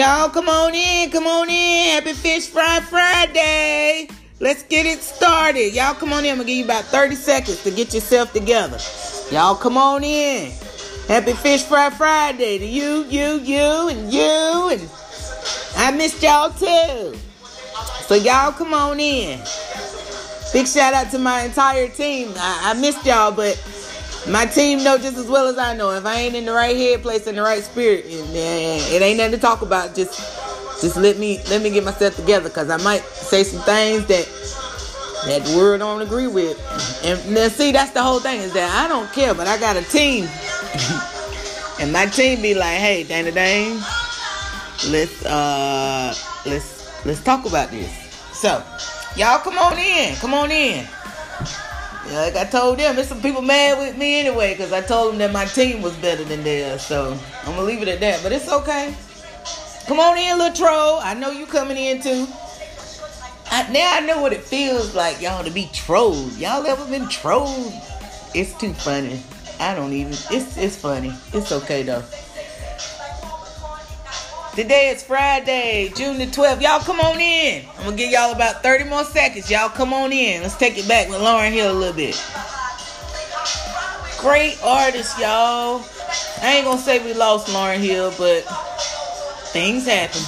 Y'all, come on in, come on in. Happy Fish Fry Friday. Let's get it started. Y'all, come on in. I'm gonna give you about 30 seconds to get yourself together. Y'all, come on in. Happy Fish Fry Friday to you, you, you, and you, and I missed y'all too. So y'all, come on in. Big shout out to my entire team. I, I missed y'all, but my team know just as well as I know. If I ain't in the right head place, in the right spirit, it ain't nothing to talk about. Just, just let me let me get myself together, cause I might say some things that that the world don't agree with. And now, see, that's the whole thing is that I don't care, but I got a team, and my team be like, "Hey, Dana Dane, let's uh, let's let's talk about this." So, y'all, come on in, come on in. Like I told them, there's some people mad with me anyway because I told them that my team was better than theirs. So I'm gonna leave it at that. But it's okay. Come on in, little troll. I know you coming in too. I, now I know what it feels like, y'all, to be trolled. Y'all ever been trolled? It's too funny. I don't even. It's it's funny. It's okay though. Today is Friday, June the 12th. Y'all come on in. I'm gonna give y'all about 30 more seconds. Y'all come on in. Let's take it back with Lauryn Hill a little bit. Great artist, y'all. I ain't gonna say we lost Lauryn Hill, but things happen.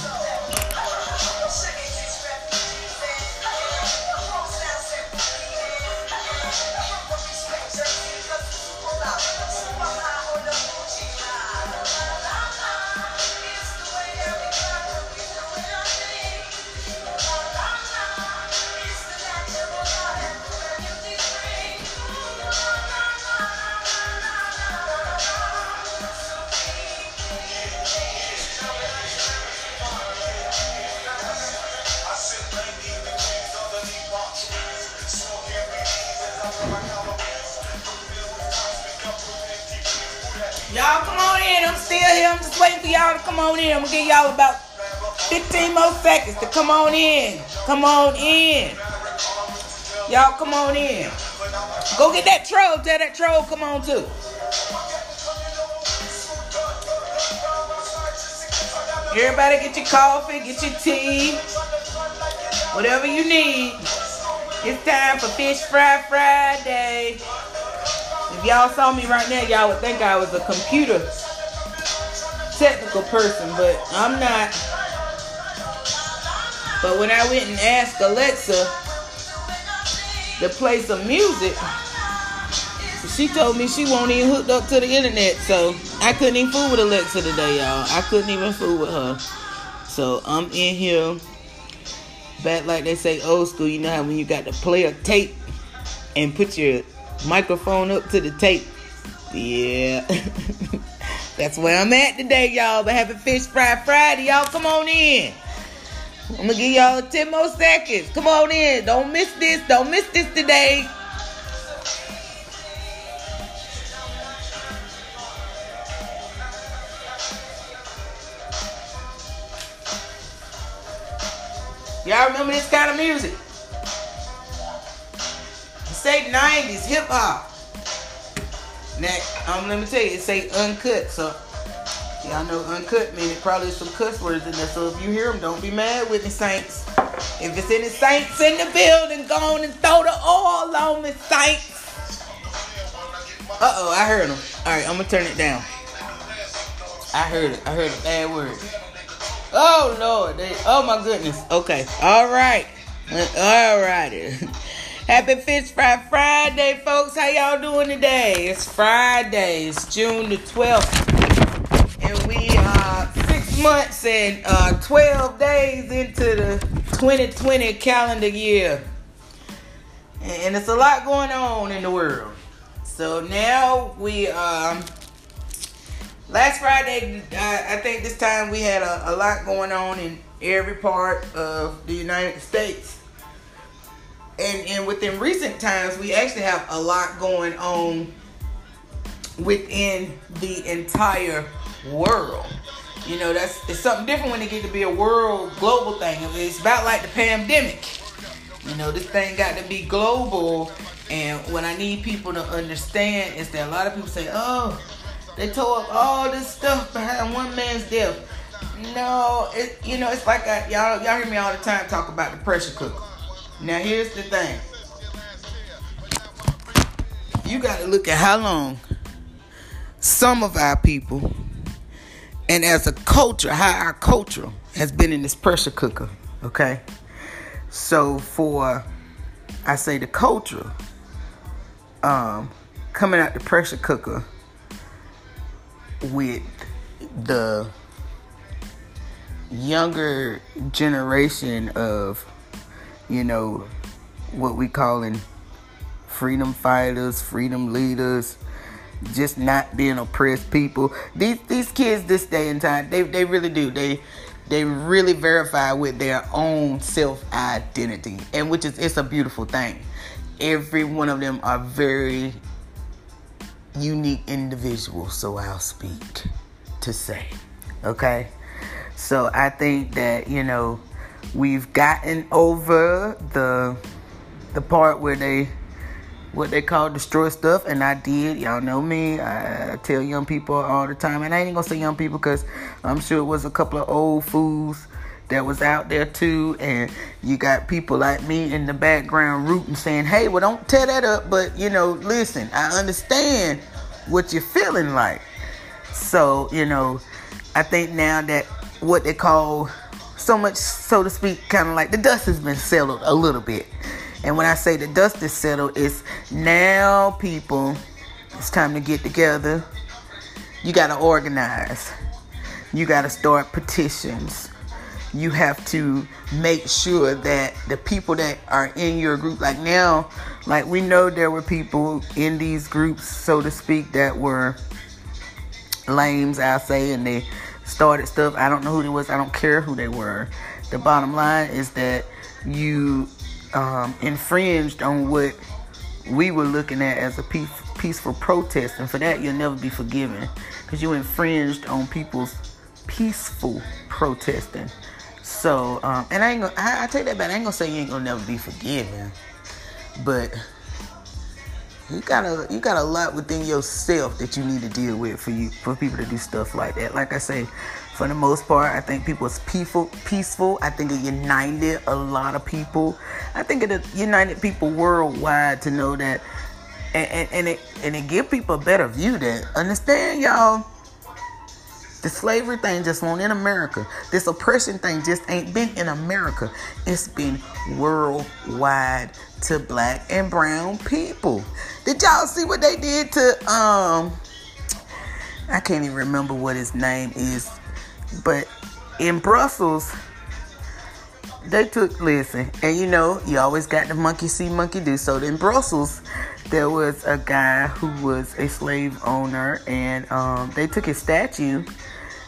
Still here. I'm just waiting for y'all to come on in. I'm gonna give y'all about 15 more seconds to come on in. Come on in. Y'all come on in. Go get that troll. Tell that troll come on too. Everybody get your coffee, get your tea, whatever you need. It's time for Fish Fry Friday. If y'all saw me right now, y'all would think I was a computer technical person, but I'm not. But when I went and asked Alexa to play some music, she told me she won't even hooked up to the internet, so I couldn't even fool with Alexa today, y'all. I couldn't even fool with her. So I'm in here, back like they say old school. You know how when you got to play a tape and put your microphone up to the tape. Yeah. That's where I'm at today, y'all. But happy Fish Fry Friday. Y'all come on in. I'm gonna give y'all 10 more seconds. Come on in. Don't miss this. Don't miss this today. Y'all remember this kind of music? Say 90s hip hop. Now, um, let me tell you, it say uncut, so y'all know uncut mean it probably some cuss words in there. So if you hear them, don't be mad with me, Saints. If it's any Saints in the building, go on and throw the oil on me, Saints. Uh oh, I heard them. All right, I'm gonna turn it down. I heard it. I heard a bad word. Oh Lord, they, oh my goodness. Okay, all right, all righty. Happy Fish Fry Friday, folks. How y'all doing today? It's Friday. It's June the 12th. And we are six months and uh, 12 days into the 2020 calendar year. And it's a lot going on in the world. So now we, um, last Friday, I, I think this time we had a, a lot going on in every part of the United States and and within recent times we actually have a lot going on within the entire world. You know that's it's something different when it get to be a world global thing. It's about like the pandemic. You know this thing got to be global. And what i need people to understand is that a lot of people say oh they tore up all this stuff behind one man's death. No, it you know it's like I, y'all y'all hear me all the time talk about the pressure cooker. Now here's the thing. You got to look at how long some of our people, and as a culture, how our culture has been in this pressure cooker. Okay, so for I say the culture, um, coming out the pressure cooker with the younger generation of, you know, what we calling freedom fighters, freedom leaders, just not being oppressed people. These these kids this day and time, they they really do. They they really verify with their own self identity. And which is it's a beautiful thing. Every one of them are very unique individuals, so I'll speak to say. Okay? So I think that, you know, we've gotten over the the part where they what they call destroy stuff, and I did. Y'all know me. I, tell young people all the time, and I ain't gonna say young people because I'm sure it was a couple of old fools that was out there too, and you got people like me in the background rooting, saying, "Hey, well, don't tear that up." But you know, listen, I understand what you're feeling like. So you know, I think now that what they call so much, so to speak, kind of like the dust has been settled a little bit. And when I say the dust is settled, it's now people, it's time to get together. You got to organize. You got to start petitions. You have to make sure that the people that are in your group, like now, like we know there were people in these groups, so to speak, that were lames, I'll say, and they started stuff. I don't know who they was. I don't care who they were. The bottom line is that you um, infringed on what we were looking at as a peace, peaceful protest, and for that you'll never be forgiven because you infringed on people's peaceful protesting. So, um, and I ain't gonna, I, I take that back. I ain't gonna say you ain't gonna never be forgiven, but you got a you got a lot within yourself that you need to deal with for you for people to do stuff like that. Like I say, for the most part, I think people peaceful. Peaceful. I think it united a lot of people. I think it united people worldwide to know that, and, and, and it and it give people a better view that understand y'all. The slavery thing just won't in America. This oppression thing just ain't been in America. It's been worldwide to black and brown people. Did y'all see what they did to um I can't even remember what his name is but in Brussels, they took listen, and you know, you always got the monkey see, monkey do. So in Brussels, there was a guy who was a slave owner, and um, they took his statue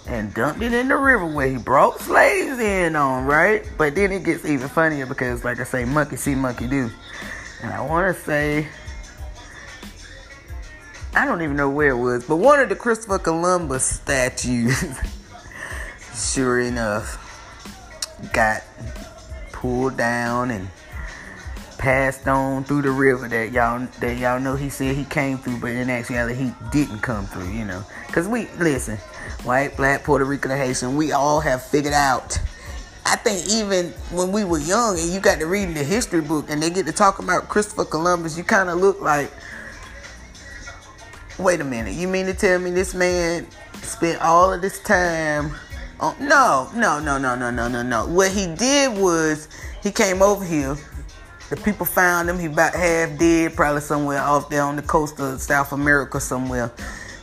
and dumped it in the river where he brought slaves in on, right? But then it gets even funnier because, like I say, monkey see, monkey do. And I want to say, I don't even know where it was, but one of the Christopher Columbus statues. sure enough, got pulled down and passed on through the river that y'all that y'all know he said he came through, but in actuality he didn't come through, you know. Cause we listen, white, black, Puerto Rican, and Haitian, we all have figured out. I think even when we were young and you got to reading the history book and they get to talk about Christopher Columbus, you kind of look like, wait a minute, you mean to tell me this man spent all of this time on. No, no, no, no, no, no, no, no. What he did was he came over here. The people found him. He about half dead, probably somewhere off there on the coast of South America somewhere.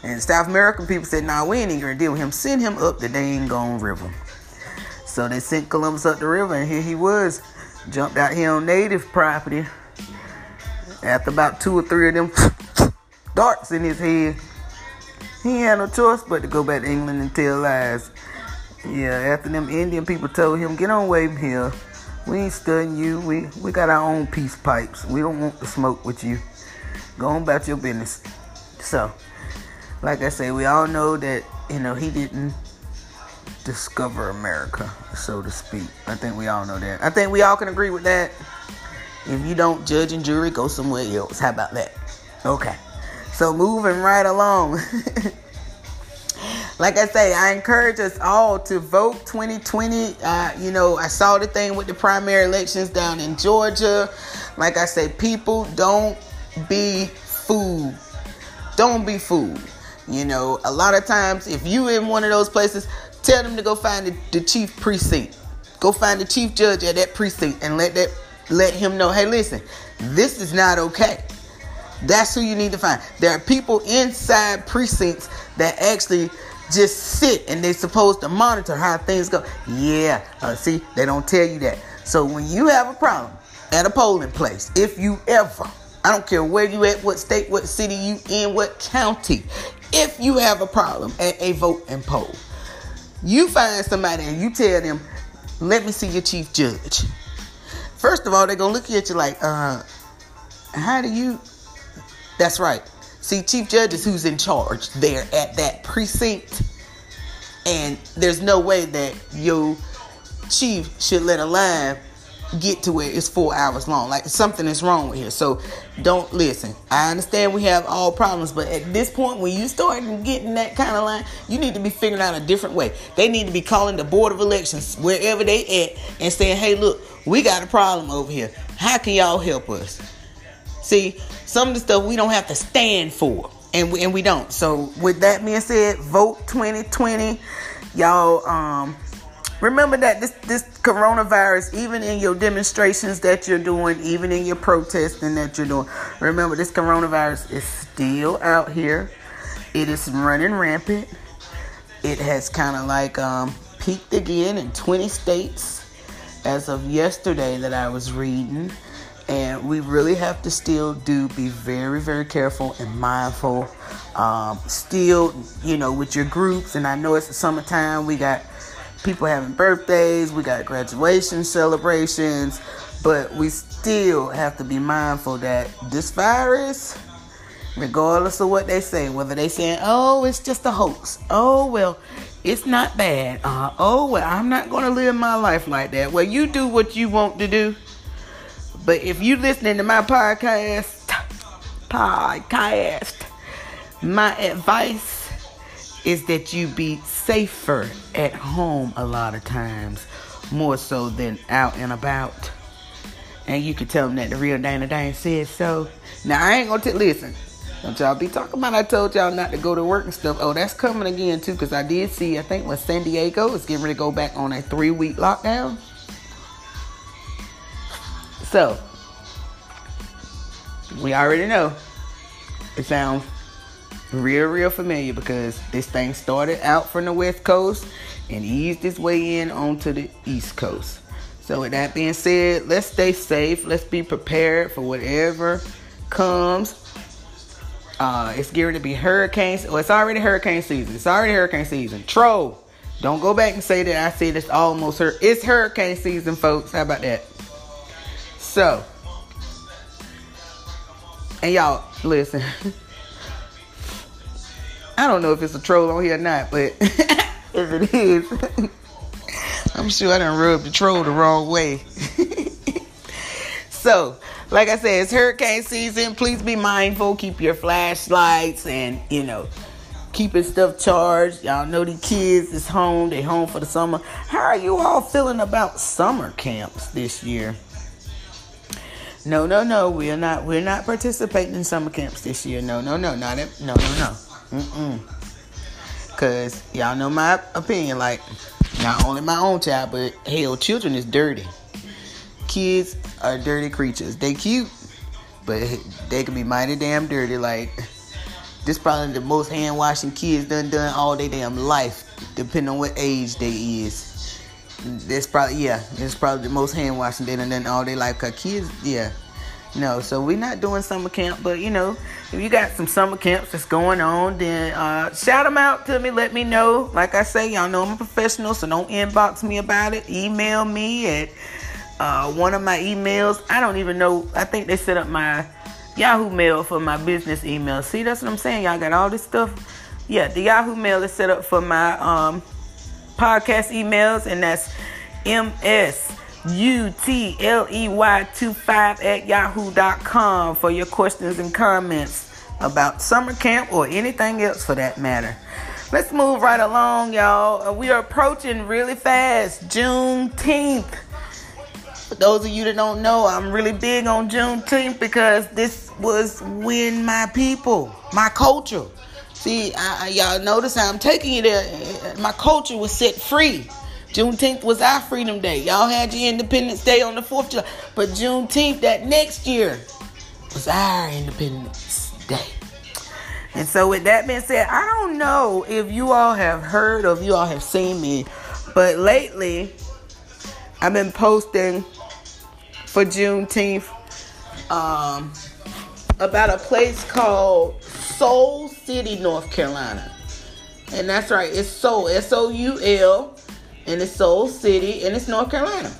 And South American people said, nah, we ain't even gonna deal with him. Send him up the dang gone river. So they sent Columbus up the river, and here he was. Jumped out here on native property. After about two or three of them darts in his head, he had no choice but to go back to England and tell lies. Yeah, after them Indian people told him, get on from here. We ain't studying you. We we got our own peace pipes. We don't want to smoke with you. Go on about your business. So, like I say, we all know that, you know, he didn't discover America, so to speak. I think we all know that. I think we all can agree with that. If you don't judge and jury, go somewhere else. How about that? Okay. So moving right along. like I say, I encourage us all to vote 2020. Uh, you know, I saw the thing with the primary elections down in Georgia. Like I say, people don't be fooled. Don't be fooled. You know, a lot of times, if you in one of those places, tell them to go find the, the chief precinct. Go find the chief judge at that precinct and let that let him know, hey, listen, this is not okay. That's who you need to find. There are people inside precincts that actually just sit and they're supposed to monitor how things go. Yeah, uh, see, they don't tell you that. So when you have a problem at a polling place, if you ever, I don't care where you at, what state, what city you in, what county, if you have a problem at a vote and poll, you find somebody and you tell them, let me see your chief judge. First of all, they're gonna look at you like, uh, how do you that's right. See, chief judge is who's in charge there at that precinct. And there's no way that your chief should let a line get to where it's four hours long. Like something is wrong with here. So don't listen. I understand we have all problems, but at this point, when you start getting that kind of line, you need to be figuring out a different way. They need to be calling the board of elections wherever they at and saying, "Hey, look, we got a problem over here. How can y'all help us?" See, some of the stuff we don't have to stand for, and we, and we don't. So, with that being said, vote 2020, y'all. Um, remember that this this coronavirus, even in your demonstrations that you're doing, even in your protesting that you're doing, remember this coronavirus is still out here. It is running rampant. It has kind of like um, peaked again in 20 states as of yesterday that I was reading. And we really have to still do be very, very careful and mindful. Um, still, you know, with your groups. And I know it's the summertime. We got people having birthdays. We got graduation celebrations. But we still have to be mindful that this virus, regardless of what they say, whether they saying, "Oh, it's just a hoax," "Oh, well, it's not bad," uh, "Oh, well, I'm not gonna live my life like that." Well, you do what you want to do. But if you listening to my podcast, podcast, my advice is that you be safer at home a lot of times, more so than out and about. And you can tell them that the real Dana Dane said so. Now I ain't gonna t- listen. Don't y'all be talking about I told y'all not to go to work and stuff. Oh, that's coming again too, because I did see I think when San Diego is getting ready to go back on a three week lockdown. So, we already know. It sounds real, real familiar because this thing started out from the West Coast and eased its way in onto the East Coast. So, with that being said, let's stay safe. Let's be prepared for whatever comes. Uh, it's gearing to be hurricanes. Well, it's already hurricane season. It's already hurricane season. Troll. Don't go back and say that I said it's almost her. It's hurricane season, folks. How about that? So, and y'all, listen. I don't know if it's a troll on here or not, but if it is, I'm sure I done rubbed the troll the wrong way. so, like I said, it's hurricane season. Please be mindful. Keep your flashlights and, you know, keeping stuff charged. Y'all know the kids is home. They home for the summer. How are you all feeling about summer camps this year? No, no, no. We're not. We're not participating in summer camps this year. No, no, no. Not it. No, no, no. Mm-mm. Cause y'all know my opinion. Like, not only my own child, but hell, children is dirty. Kids are dirty creatures. They cute, but they can be mighty damn dirty. Like, this probably the most hand washing kids done done all their damn life, depending on what age they is. This probably yeah, it's probably the most hand washing they done done all their life. Cause kids, yeah, no. So we're not doing summer camp, but you know, if you got some summer camps that's going on, then uh, shout them out to me. Let me know. Like I say, y'all know I'm a professional, so don't inbox me about it. Email me at uh, one of my emails. I don't even know. I think they set up my Yahoo mail for my business email. See, that's what I'm saying. Y'all got all this stuff. Yeah, the Yahoo mail is set up for my um, podcast emails, and that's M-S-U-T-L-E-Y-25 at yahoo.com for your questions and comments about summer camp or anything else for that matter. let's move right along, y'all. Uh, we are approaching really fast Juneteenth. For those of you that don't know, I'm really big on Juneteenth because this was when my people, my culture. See, I, y'all notice I'm taking you there. My culture was set free. Juneteenth was our Freedom Day. Y'all had your Independence Day on the 4th of July. But Juneteenth, that next year, was our Independence Day. And so, with that being said, I don't know if you all have heard or if you all have seen me, but lately, I've been posting for Juneteenth um, about a place called Soul City, North Carolina. And that's right, it's Soul, S O U L, and it's Soul City, and it's North Carolina.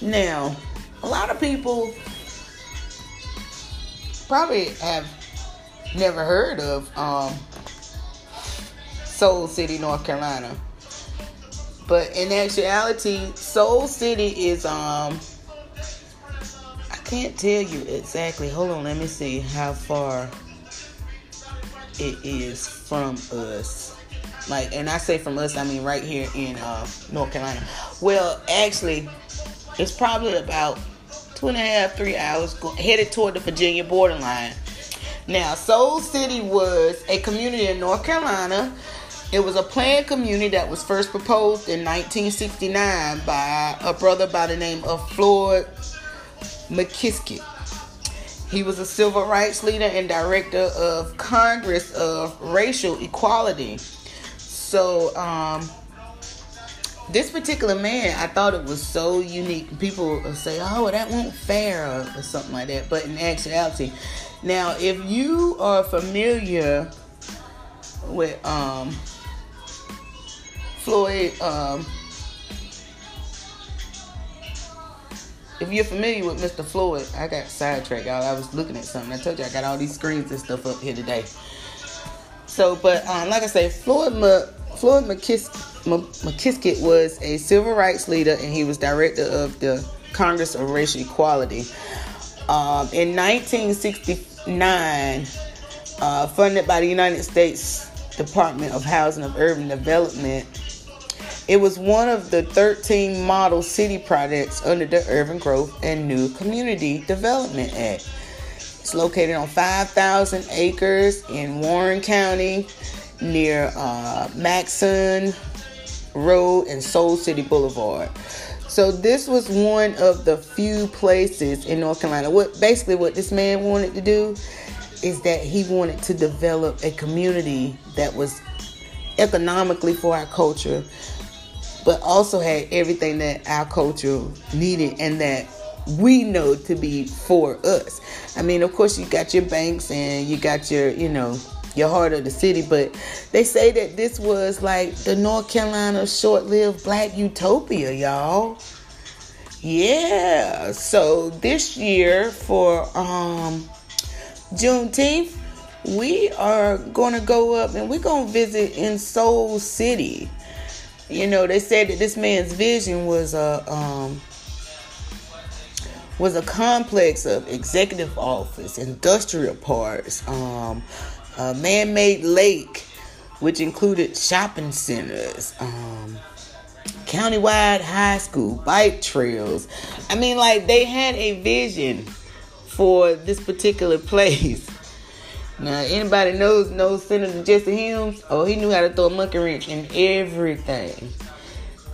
Now, a lot of people probably have never heard of um, Soul City, North Carolina. But in actuality, Soul City is um I can't tell you exactly. Hold on, let me see how far it is from us. Like, and I say from us, I mean right here in uh, North Carolina. Well, actually, it's probably about two and a half, three hours go- headed toward the Virginia borderline. Now, Soul City was a community in North Carolina. It was a planned community that was first proposed in 1969 by a brother by the name of Floyd McKissick. He was a civil rights leader and director of Congress of Racial Equality. So, um, this particular man, I thought it was so unique. People say, "Oh, that won't fair" or, something like that. But in actuality, now if you are familiar with um, Floyd, um, if you're familiar with Mr. Floyd, I got sidetracked, y'all. I was looking at something. I told you I got all these screens and stuff up here today. So, but um, like I say, Floyd M- Floyd McKissick was a civil rights leader, and he was director of the Congress of Racial Equality. Um, in 1969, uh, funded by the United States Department of Housing and Urban Development, it was one of the 13 model city projects under the Urban Growth and New Community Development Act. It's located on 5,000 acres in Warren County near uh, Maxon Road and Soul City Boulevard. So this was one of the few places in North Carolina. What basically what this man wanted to do is that he wanted to develop a community that was economically for our culture, but also had everything that our culture needed and that we know to be for us. I mean, of course, you got your banks and you got your, you know, your heart of the city, but they say that this was like the North Carolina short lived black utopia, y'all. Yeah, so this year for um, Juneteenth, we are to go up and we're to visit in Soul City. You know, they said that this man's vision was a um, was a complex of executive office, industrial parks, um, a man-made lake, which included shopping centers, um, countywide high school, bike trails. I mean, like they had a vision for this particular place. Now, anybody knows knows Senator Jesse Helms? Oh, he knew how to throw a monkey wrench in everything,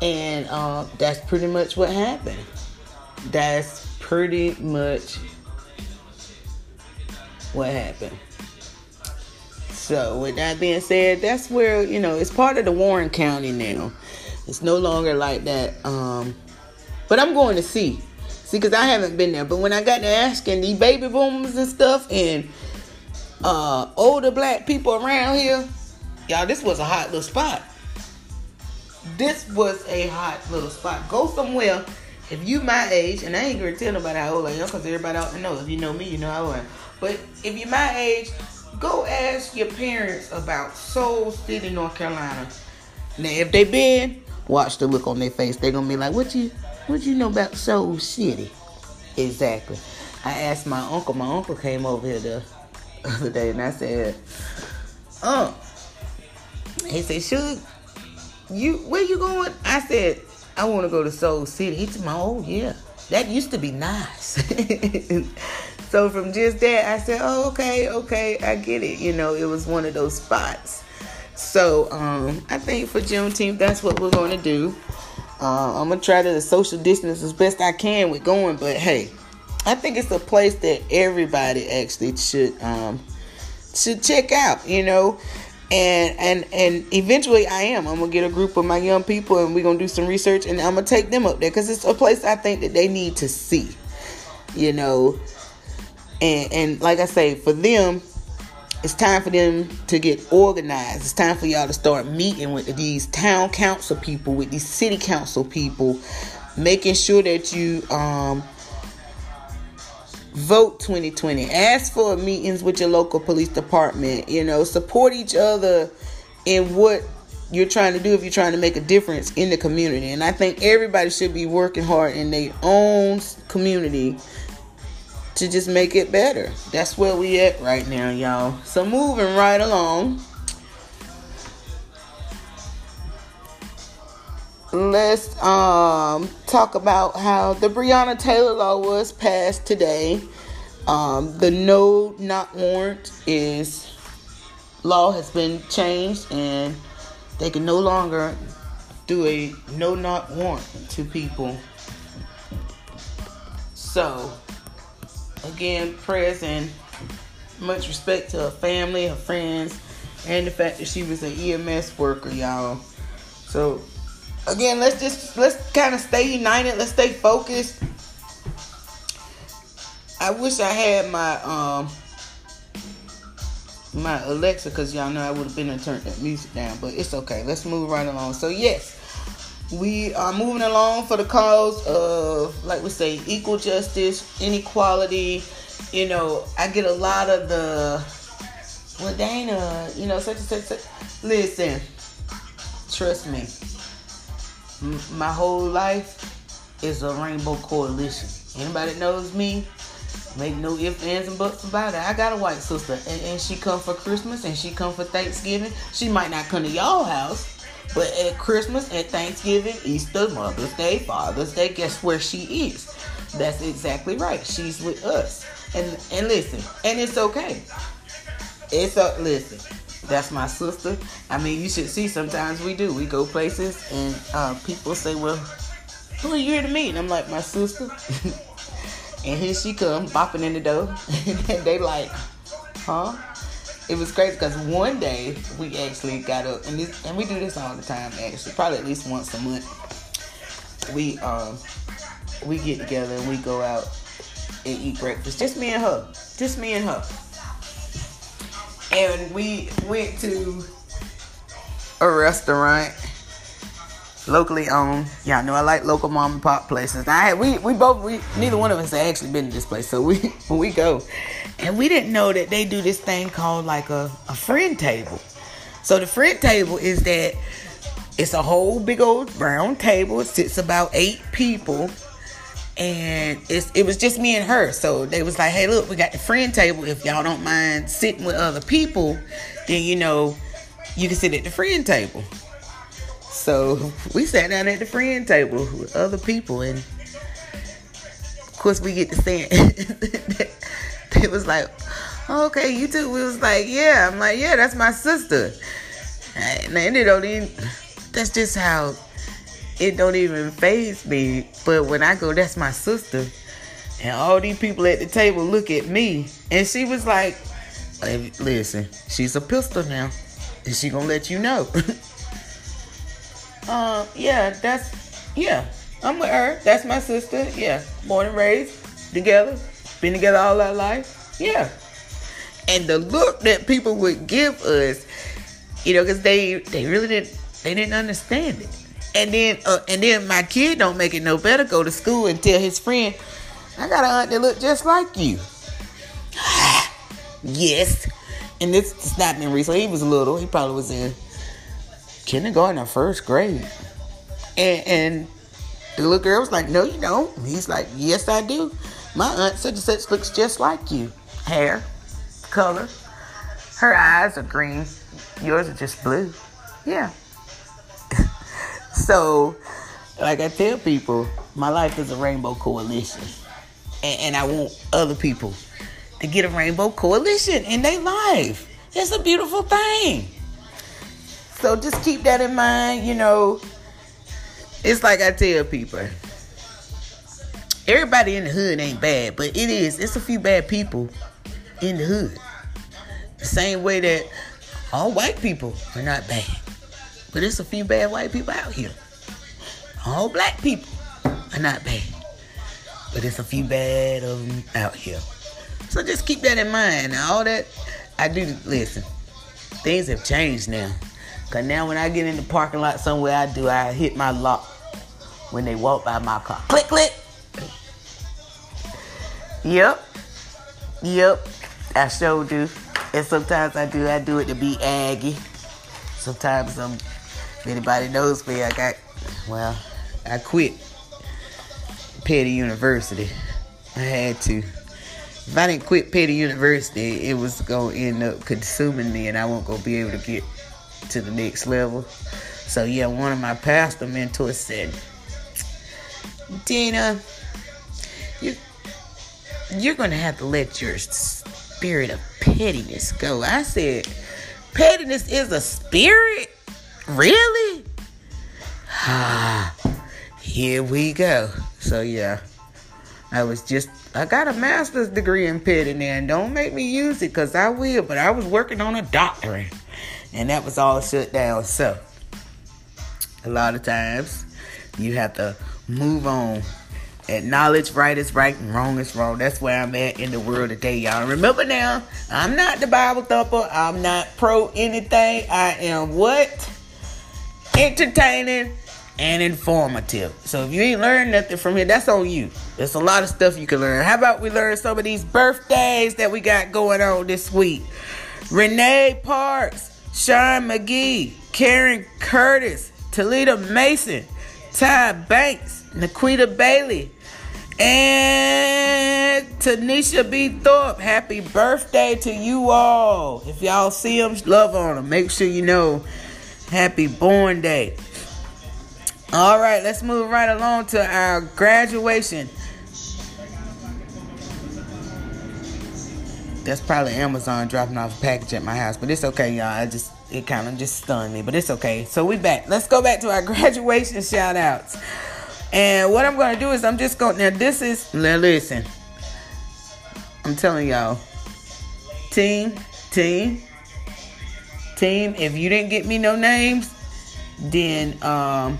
and uh, that's pretty much what happened. That's pretty much what happened. So, with that being said, that's where you know it's part of the Warren County now. It's no longer like that. Um, but I'm going to see, see, because I haven't been there. But when I got to asking the baby boomers and stuff, and uh, older black people around here, y'all, this was a hot little spot. This was a hot little spot. Go somewhere if you my age, and I ain't gonna tell nobody how old I am, cause everybody out there knows. If you know me, you know how I am. But if you're my age, go ask your parents about Soul City, North Carolina. Now, if they been, watch the look on their face. They're gonna be like, "What you, what you know about Soul City?" Exactly. I asked my uncle. My uncle came over here the other day, and I said, "Oh, He said, "Should you? Where you going?" I said, "I want to go to Soul City." He said, "Oh yeah, that used to be nice." so from just that, I said, "Oh okay, okay, I get it." You know, it was one of those spots. So um, I think for Juneteenth, that's what we're going to do. Uh, I'm gonna try to social distance as best I can with going, but hey, I think it's a place that everybody actually should um, should check out. You know, and and and eventually I am. I'm gonna get a group of my young people, and we're gonna do some research, and I'm gonna take them up there because it's a place I think that they need to see. You know, and and like I say, for them, it's time for them to get organized. It's time for y'all to start meeting with these town council people, with these city council people, making sure that you um, vote 2020. Ask for meetings with your local police department. You know, support each other in what you're trying to do if you're trying to make a difference in the community. And I think everybody should be working hard in their own community to just make it better. That's where we at right now, y'all. So moving right along. Let's um talk about how the Breonna Taylor law was passed today. Um, the no knock warrant is law has been changed and they can no longer do a no knock warrant to people. So again, prayers and much respect to her family, her friends, and the fact that she was an EMS worker, y'all. So again, let's just let's kind of stay united. Let's stay focused. I wish I had my um my Alexa because y'all know I would have been and turned that music down, but it's okay. Let's move right along. So yes, we are moving along for the cause of, like we say, equal justice, inequality. You know, I get a lot of the, well, Dana, you know, such and such. such. Listen, trust me, my whole life is a rainbow coalition. Anybody knows me, make no ifs, ands, and buts about it. I got a white sister, and, and she come for Christmas, and she come for Thanksgiving. She might not come to y'all house, but at Christmas, at Thanksgiving, Easter, Mother's Day, Father's Day, guess where she is? That's exactly right. She's with us. And and listen, and it's okay. It's a listen. That's my sister. I mean, you should see. Sometimes we do. We go places, and uh, people say, "Well, who are you here to meet?" And I'm like, "My sister." and here she come, bopping in the door, and they like, "Huh?" It was crazy because one day we actually got up and this and we do this all the time actually probably at least once a month we um we get together and we go out and eat breakfast just me and her just me and her and we went to a restaurant locally owned. Y'all know I like local mom and pop places. I we we both we neither one of us had actually been to this place, so we when we go, and we didn't know that they do this thing called like a a friend table. So the friend table is that it's a whole big old brown table. It sits about eight people. And it's, it was just me and her. So they was like, hey, look, we got the friend table. If y'all don't mind sitting with other people, then, you know, you can sit at the friend table. So we sat down at the friend table with other people, and of course we get to stand. it was like, okay, you too. We was like, yeah. I'm like, yeah, that's my sister. And it don't even. That's just how it don't even phase me. But when I go, that's my sister. And all these people at the table look at me, and she was like, "Listen, she's a pistol now, and she gonna let you know." Uh, yeah, that's yeah. I'm with her. That's my sister. Yeah, born and raised together, been together all our life. Yeah, and the look that people would give us, you know, because they they really didn't they didn't understand it. And then uh, and then my kid don't make it no better. Go to school and tell his friend, I got an aunt that look just like you. yes, and this it's not been recent. He was little. He probably was in kindergarten or first grade. And, and the little girl was like, No, you don't. He's like, Yes, I do. My aunt such and such looks just like you. Hair, color. Her eyes are green. Yours are just blue. Yeah. so, like I tell people, my life is a rainbow coalition. And, and I want other people to get a rainbow coalition in their life. It's a beautiful thing. So just keep that in mind, you know. It's like I tell people. Everybody in the hood ain't bad, but it is. It's a few bad people in the hood. The same way that all white people are not bad. But it's a few bad white people out here. All black people are not bad. But it's a few bad of them out here. So just keep that in mind. Now, all that I do, listen, things have changed now. Cause now when I get in the parking lot somewhere, I do, I hit my lock when they walk by my car. Click, click. Yep. Yep. I sure do. And sometimes I do, I do it to be aggy. Sometimes I'm, if anybody knows me, I got, well, I quit Petty University. I had to. If I didn't quit Petty University, it was gonna end up consuming me, and I won't gonna be able to get to the next level. So yeah, one of my pastor mentors said, "Dina, you're gonna have to let your spirit of pettiness go." I said, "Pettiness is a spirit, really?" Ah, here we go. So yeah. I was just, I got a master's degree in pettiness, and don't make me use it because I will, but I was working on a doctorate and that was all shut down. So, a lot of times you have to move on. Acknowledge right is right and wrong is wrong. That's where I'm at in the world today, y'all. Remember now, I'm not the Bible thumper. I'm not pro anything. I am what? Entertaining and informative. So if you ain't learned nothing from here, that's on you. There's a lot of stuff you can learn. How about we learn some of these birthdays that we got going on this week? Renee Parks, Sean McGee, Karen Curtis, Talita Mason, Ty Banks, Naquita Bailey, and Tanisha B. Thorpe. Happy birthday to you all. If y'all see them, love on them. Make sure you know happy born day. All right, let's move right along to our graduation. That's probably Amazon dropping off a package at my house, but it's okay, y'all. I just it kind of just stunned me, but it's okay. So we back. Let's go back to our graduation shout outs. And what I'm gonna do is I'm just going now this is now listen. I'm telling y'all, team, team, team, if you didn't get me no names, then um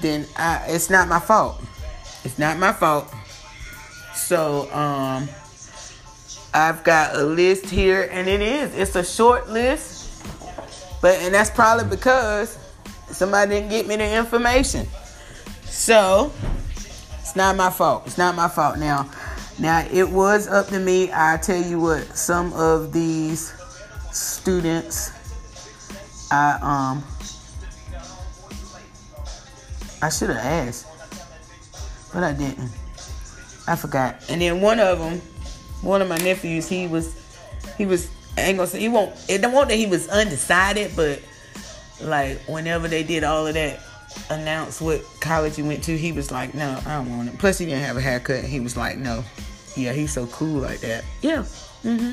then I, it's not my fault. It's not my fault. So, um, I've got a list here, and it is. It's a short list, but and that's probably because somebody didn't get me the information. So, it's not my fault. It's not my fault. Now, now it was up to me. I tell you what, some of these students, I um I should have asked, but I didn't. I forgot. And then one of them, one of my nephews, he was, he was. I ain't gonna say he won't. It don't want that he was undecided, but like whenever they did all of that, announce what college he went to, he was like, no, I don't want it. Plus, he didn't have a haircut. He was like, no, yeah, he's so cool like that. Yeah. Mm-hmm.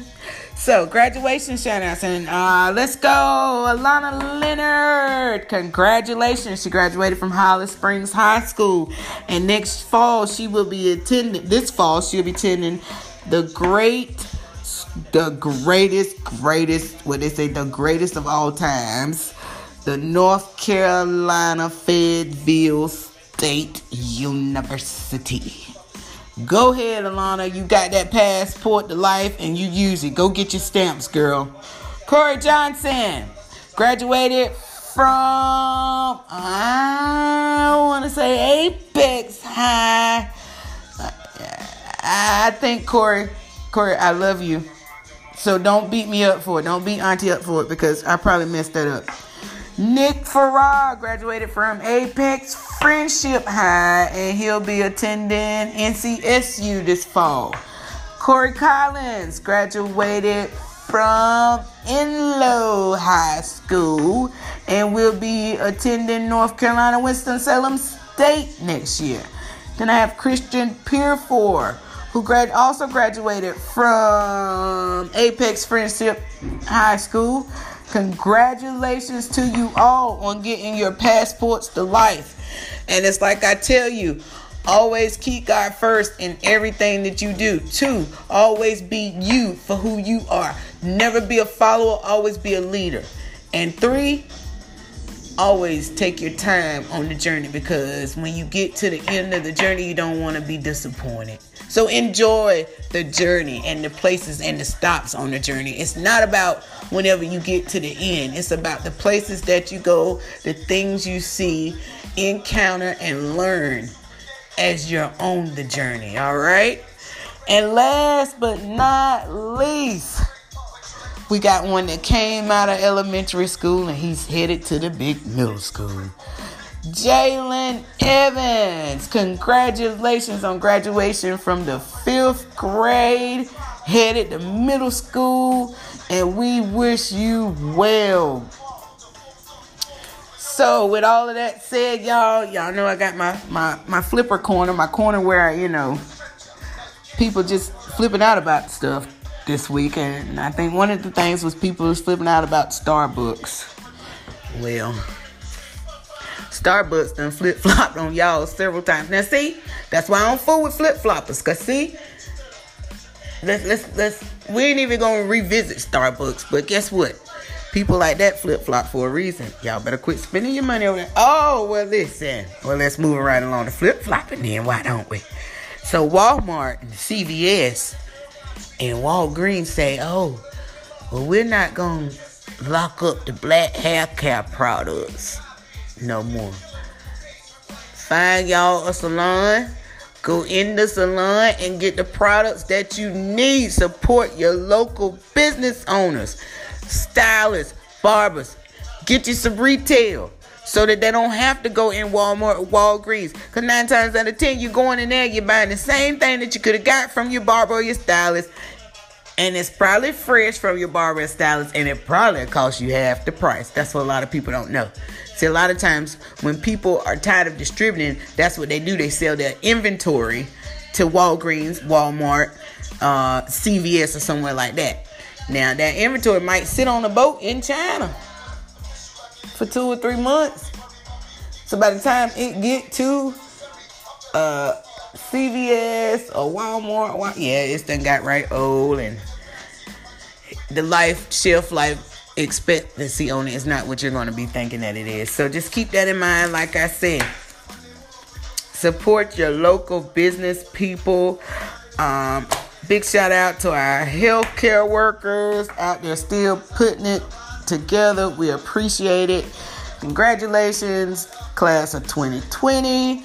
So, graduation shout outs. And uh, let's go, Alana Leonard. Congratulations. She graduated from Holly Springs High School. And next fall, she will be attending, this fall, she'll be attending the great, the greatest, greatest, what they say, the greatest of all times, the North Carolina Fayetteville State University. Go ahead, Alana. You got that passport to life and you use it. Go get your stamps, girl. Corey Johnson graduated from, I want to say Apex High. I think, Corey, Corey, I love you. So don't beat me up for it. Don't beat Auntie up for it because I probably messed that up. Nick Farrar graduated from Apex Friendship High and he'll be attending NCSU this fall. Corey Collins graduated from Enloe High School and will be attending North Carolina Winston-Salem State next year. Then I have Christian Peerfor, who grad- also graduated from Apex Friendship High School. Congratulations to you all on getting your passports to life. And it's like I tell you, always keep God first in everything that you do. Two, always be you for who you are. Never be a follower, always be a leader. And three, always take your time on the journey because when you get to the end of the journey, you don't want to be disappointed. So enjoy the journey and the places and the stops on the journey. It's not about whenever you get to the end, it's about the places that you go, the things you see, encounter, and learn as you're on the journey. All right. And last but not least, we got one that came out of elementary school and he's headed to the big middle school. Jalen Evans, congratulations on graduation from the fifth grade, headed to middle school, and we wish you well. So, with all of that said, y'all, y'all know I got my my my flipper corner, my corner where I, you know, people just flipping out about stuff this week, and I think one of the things was people was flipping out about Starbucks. Well, Starbucks done flip flopped on y'all several times. Now, see, that's why I don't fool with flip floppers. Cause see, let's let's let's we ain't even gonna revisit Starbucks, but guess what? People like that flip flop for a reason. Y'all better quit spending your money over there. Oh, well, listen. Well, let's move right along to flip flopping then. Why don't we? So, Walmart and CVS and Walgreens say, oh, well, we're not to lock up the black hair care products no more. Find y'all a salon. Go in the salon and get the products that you need. Support your local business owners stylists, barbers. Get you some retail so that they don't have to go in Walmart or Walgreens. Because nine times out of ten, you're going in there, you're buying the same thing that you could have got from your barber or your stylist. And it's probably fresh from your barber and stylist, and it probably costs you half the price. That's what a lot of people don't know. See, a lot of times when people are tired of distributing, that's what they do. They sell their inventory to Walgreens, Walmart, uh, CVS, or somewhere like that. Now that inventory might sit on a boat in China for two or three months. So by the time it get to uh CVS or Walmart, yeah, it's done got right old and the life shelf life expectancy on it is not what you're going to be thinking that it is. So just keep that in mind. Like I said, support your local business people. Um, Big shout out to our healthcare workers out there still putting it together. We appreciate it. Congratulations, class of 2020.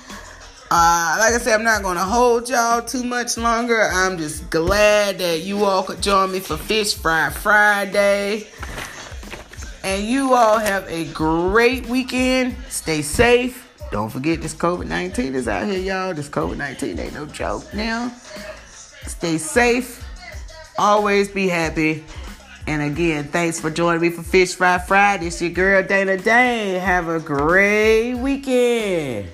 Uh, like I said, I'm not going to hold y'all too much longer. I'm just glad that you all could join me for Fish Fry Friday. And you all have a great weekend. Stay safe. Don't forget this COVID 19 is out here, y'all. This COVID 19 ain't no joke now. Stay safe. Always be happy. And again, thanks for joining me for Fish Fry Friday. It's your girl Dana Dane. Have a great weekend.